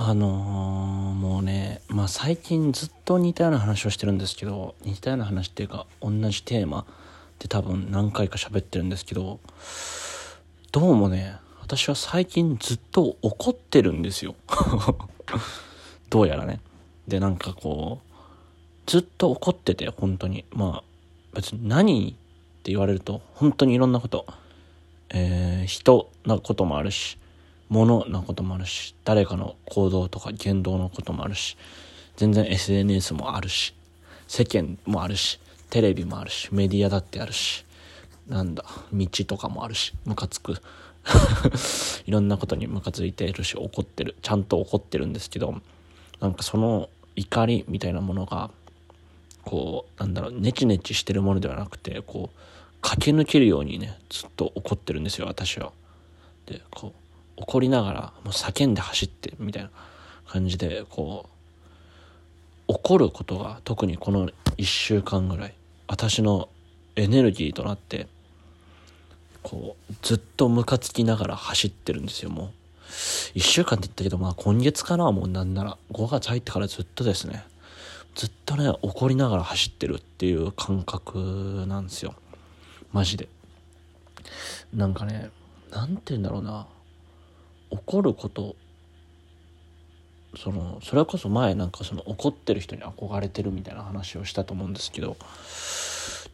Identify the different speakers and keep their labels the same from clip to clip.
Speaker 1: あのー、もうね、まあ最近ずっと似たような話をしてるんですけど、似たような話っていうか、同じテーマで多分何回か喋ってるんですけど、どうもね、私は最近ずっと怒ってるんですよ。どうやらね。で、なんかこう、ずっと怒ってて、本当に。まあ、別に何って言われると、本当にいろんなこと。えー、人なこともあるし、物なこともあるし、誰かの行動とか言動のこともあるし、全然 SNS もあるし、世間もあるし、テレビもあるし、メディアだってあるし、なんだ、道とかもあるし、ムカつく。いろんなことにムカついてるし、怒ってる。ちゃんと怒ってるんですけど、なんかその怒りみたいなものが、こう、なんだろう、ネチネチしてるものではなくて、こう、駆け抜けるようにね、ずっと怒ってるんですよ、私は。で、こう、怒りながらもう叫んで走ってみたいな感じでこう怒ることが特にこの1週間ぐらい私のエネルギーとなってこうずっとムカつきながら走ってるんですよもう。1週間って言ったけどまあ今月かなもうなんなら5月入ってからずっとですね。ずっとね怒りながら走ってるっていう感覚なんですよ。マジで。なんかね何て言うんだろうな。怒ることそのそれこそ前なんかその怒ってる人に憧れてるみたいな話をしたと思うんですけど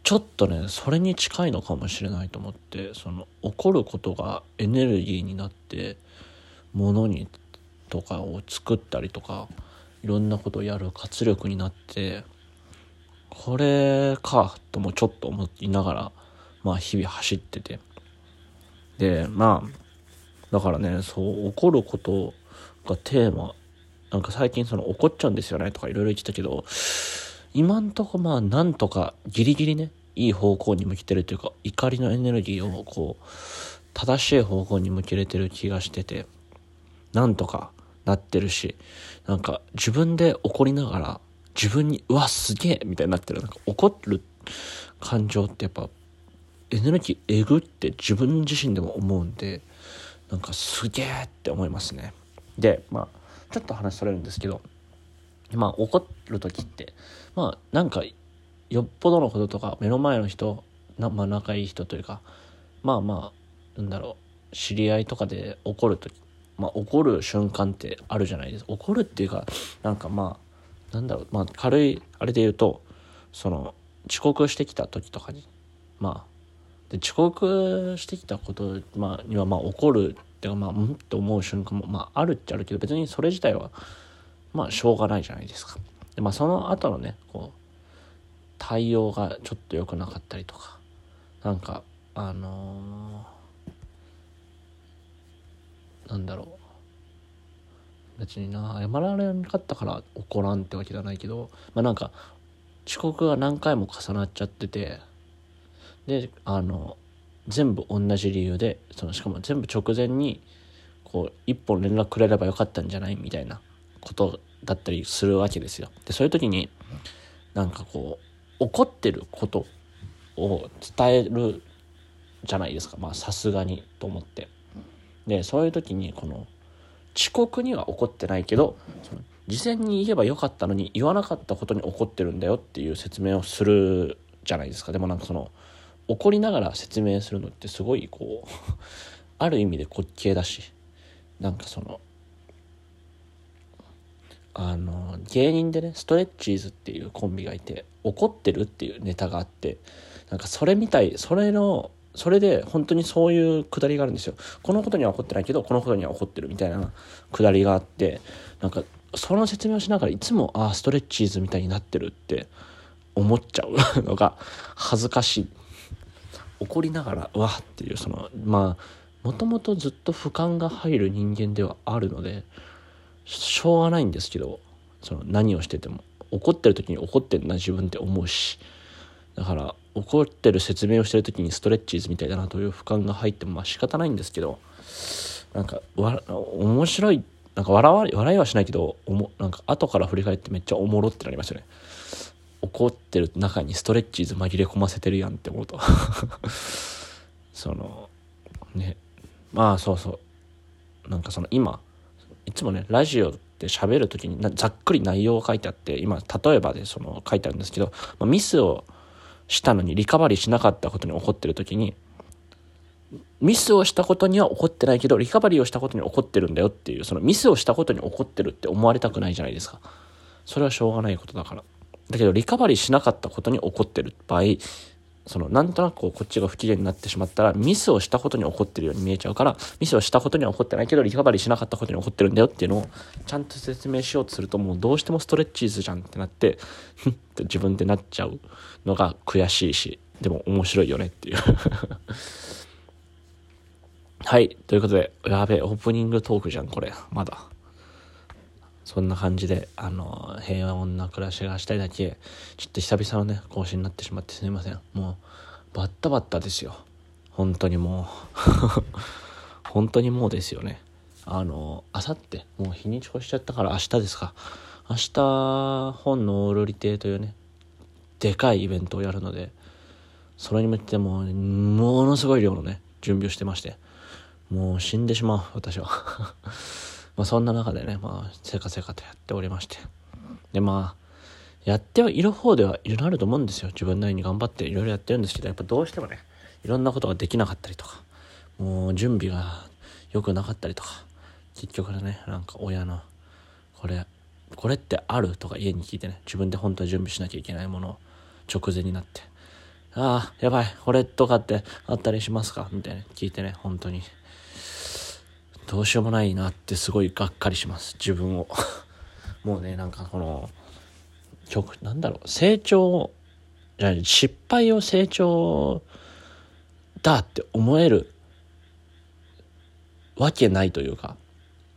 Speaker 1: ちょっとねそれに近いのかもしれないと思ってその怒ることがエネルギーになって物にとかを作ったりとかいろんなことをやる活力になってこれかともちょっと思いながらまあ日々走ってて。でまあだからねそう怒ることがテーマなんか最近その怒っちゃうんですよねとかいろいろ言ってたけど今んとこまあなんとかギリギリねいい方向に向けてるというか怒りのエネルギーをこう正しい方向に向けれてる気がしててなんとかなってるしなんか自分で怒りながら自分にうわすげえみたいになってる。なんか怒る感情ってやっぱエネルギーえぐって自分自身でも思うんでなんかすげえって思いますね。でまあちょっと話それるんですけどまあ怒る時ってまあなんかよっぽどのこととか目の前の人な、まあ、仲いい人というかまあまあなんだろう知り合いとかで怒る時まあ怒る瞬間ってあるじゃないですか。怒るっていうかなんかまあなんだろうまあ軽いあれで言うとその遅刻してきた時とかにまあで遅刻してきたこと、にはまあ怒るっていうかまあうんって思う瞬間もまああるっちゃあるけど別にそれ自体はまあしょうがないじゃないですか。でまあその後のねこう対応がちょっと良くなかったりとかなんかあのー、なんだろう別にな謝られなかったから怒らんってわけじゃないけどまあなんか遅刻が何回も重なっちゃっててであの全部同じ理由でそのしかも全部直前にこう一本連絡くれればよかったんじゃないみたいなことだったりするわけですよ。でそういう時になんかこう怒ってることを伝えるじゃないですかまあさすがにと思って。でそういう時にこの遅刻には怒ってないけどその事前に言えばよかったのに言わなかったことに怒ってるんだよっていう説明をするじゃないですかでもなんかその怒りながら説明するのってすごいこう ある意味で滑稽だしなんかそのあの芸人でねストレッチーズっていうコンビがいて怒ってるっていうネタがあってなんかそれみたいそれのそれで本当にそういうくだりがあるんですよ。このことには怒ってないけどこのことには怒ってるみたいなくだりがあってなんかその説明をしながらいつもああストレッチーズみたいになってるって思っちゃうのが恥ずかしい。怒りながらわっていうそのまあもともとずっと俯瞰が入る人間ではあるのでしょうがないんですけどその何をしてても怒ってる時に怒ってるな自分って思うしだから怒ってる説明をしてる時にストレッチーズみたいだなという俯瞰が入ってもまあ仕方ないんですけどなんかわ面白いなんか笑わ笑いはしないけどおもなんか後から振り返ってめっちゃおもろってなりましたね。怒ってる中にストレッチーズ紛れ込ませてるやんって思うと。そのね。まあそうそう。なんかその今いつもねラジオって喋る時にざっくり内容が書いてあって今例えばでその書いてあるんですけど、まあ、ミスをしたのにリカバリーしなかったことに怒ってる時にミスをしたことには怒ってないけどリカバリーをしたことに怒ってるんだよっていうそのミスをしたことに怒ってるって思われたくないじゃないですか。それはしょうがないことだから。だけどリカバリーしなかったことに怒ってる場合そのなんとなくこっちが不機嫌になってしまったらミスをしたことに怒ってるように見えちゃうからミスをしたことには怒ってないけどリカバリーしなかったことに怒ってるんだよっていうのをちゃんと説明しようとするともうどうしてもストレッチーズじゃんってなってふって自分でなっちゃうのが悔しいしでも面白いよねっていう。はいということでやべえオープニングトークじゃんこれ。まだ。そんな感じで、あの、平穏な暮らしがしたいだけ、ちょっと久々のね、更新になってしまってすみません。もう、バッタバッタですよ。本当にもう 本当にもうですよね。あの、あさって、もう日にち越しちゃったから明日ですか。明日、本のオールリテというね、でかいイベントをやるので、それに向けてもう、ものすごい量のね、準備をしてまして、もう死んでしまう、私はまあそんな中でね、まあ、せかせかとやっておりまして。で、まあ、やってはいる方ではいろいろあると思うんですよ。自分なりに頑張っていろいろやってるんですけど、やっぱどうしてもね、いろんなことができなかったりとか、もう準備が良くなかったりとか、結局ね、なんか親の、これ、これってあるとか家に聞いてね、自分で本当は準備しなきゃいけないものを直前になって、ああ、やばい、これとかってあったりしますか？みたいな聞いてね、本当に。どうしようもないなってすごいがっかりします。自分を。もうねなんかこの曲なんだろう成長じゃ失敗を成長だって思えるわけないというか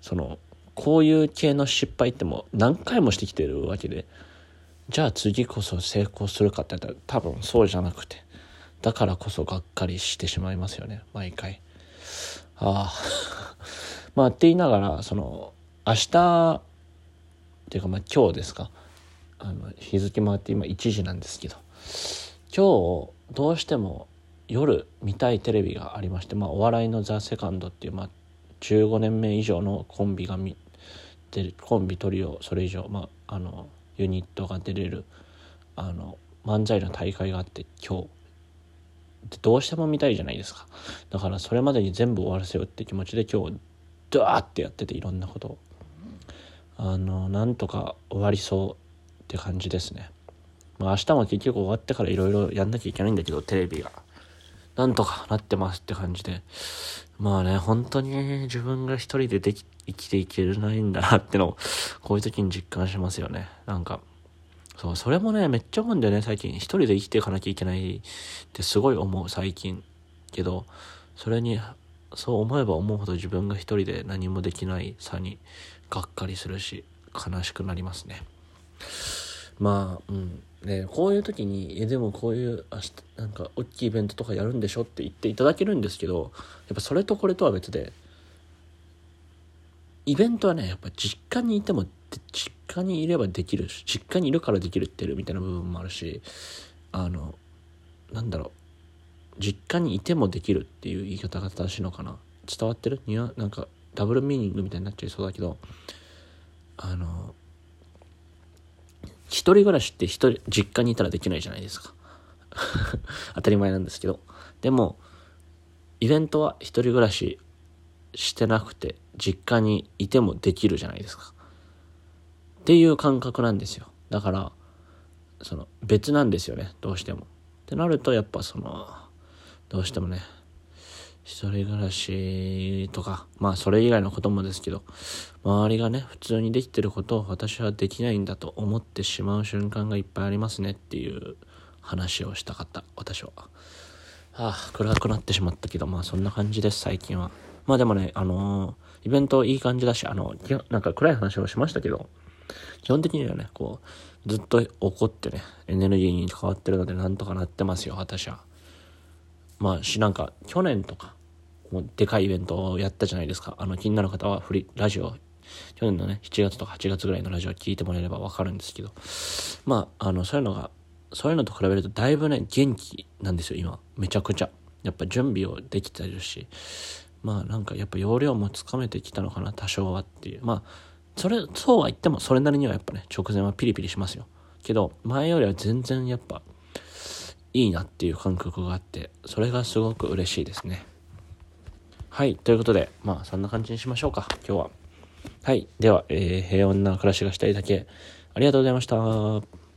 Speaker 1: そのこういう系の失敗ってもう何回もしてきてるわけでじゃあ次こそ成功するかって言ったら多分そうじゃなくてだからこそがっかりしてしまいますよね毎回。ああまあって言いながらその明日っていうかまあ今日ですか。あの日付回って今1時なんですけど今日どうしても夜見たいテレビがありまして、まあ、お笑いの「ザ・セカンドっていう、まあ、15年目以上のコンビが見てコンビトリオそれ以上、まあ、あのユニットが出れるあの漫才の大会があって今日。どうしても見たいじゃないですか。だからそれまでに全部終わらせようって気持ちで今日ドワーってやってていろんなこと。をあのなんとか終わりそうって感じですね。まあ明日も結局終わってからいろいろやんなきゃいけないんだけどテレビが。なんとかなってますって感じで。まあね本当に自分が一人ででき生きていけないんだなってのをこういう時に実感しますよね。なんかそうそれもねめっちゃ思うんだよね最近。一人で生きていかなきゃいけないってすごい思う最近。けどそれにそう思えば思うほど自分が一人で何もできないさにがっかりするし悲しくなりますねまあうんねこういう時に「えでもこういう明日なんか大きいイベントとかやるんでしょ?」って言っていただけるんですけどやっぱそれとこれとは別でイベントはねやっぱ実家にいても実家にいればできるし実家にいるからできるってるみたいな部分もあるしあのなんだろう実家にいてもできるっていう言い方が正しいのかな？伝わってる？にはなんかダブルミーニングみたいになっちゃいそうだけどあの一人暮らしって一人実家にいたらできないじゃないですか。当たり前なんですけど。でもイベントは一人暮らししてなくて実家にいてもできるじゃないですか。っていう感覚なんですよ。だからその別なんですよねどうしても。ってなるとやっぱそのどうしてもね、一人暮らしとか、まあそれ以外のこともですけど、周りがね、普通にできてることを私はできないんだと思ってしまう瞬間がいっぱいありますねっていう話をしたかった、私は。ああ、暗くなってしまったけど、まあそんな感じです、最近は。まあでもね、あのー、イベントいい感じだし、あの、なんか暗い話をしましたけど、基本的にはね、こう、ずっと怒ってね、エネルギーに変わってるのでなんとかなってますよ、私は。まあしなんか去年とかもうでかいイベントをやったじゃないですか。あの気になる方はフリラジオ去年のね7月とか8月ぐらいのラジオ聞いてもらえればわかるんですけど。まああのそういうのがそういうのと比べるとだいぶね元気なんですよ今。めちゃくちゃ。やっぱ準備をできてるし。まあなんかやっぱ容量もつかめてきたのかな多少はっていう。まあそれ、そうは言ってもそれなりにはやっぱね、直前はピリピリしますよ。けど、前よりは全然やっぱ、いいなっていう感覚があって、それがすごく嬉しいですね。はい。ということで、まあ、そんな感じにしましょうか、今日は。はい。では、えー、平穏な暮らしがしたいだけ、ありがとうございました。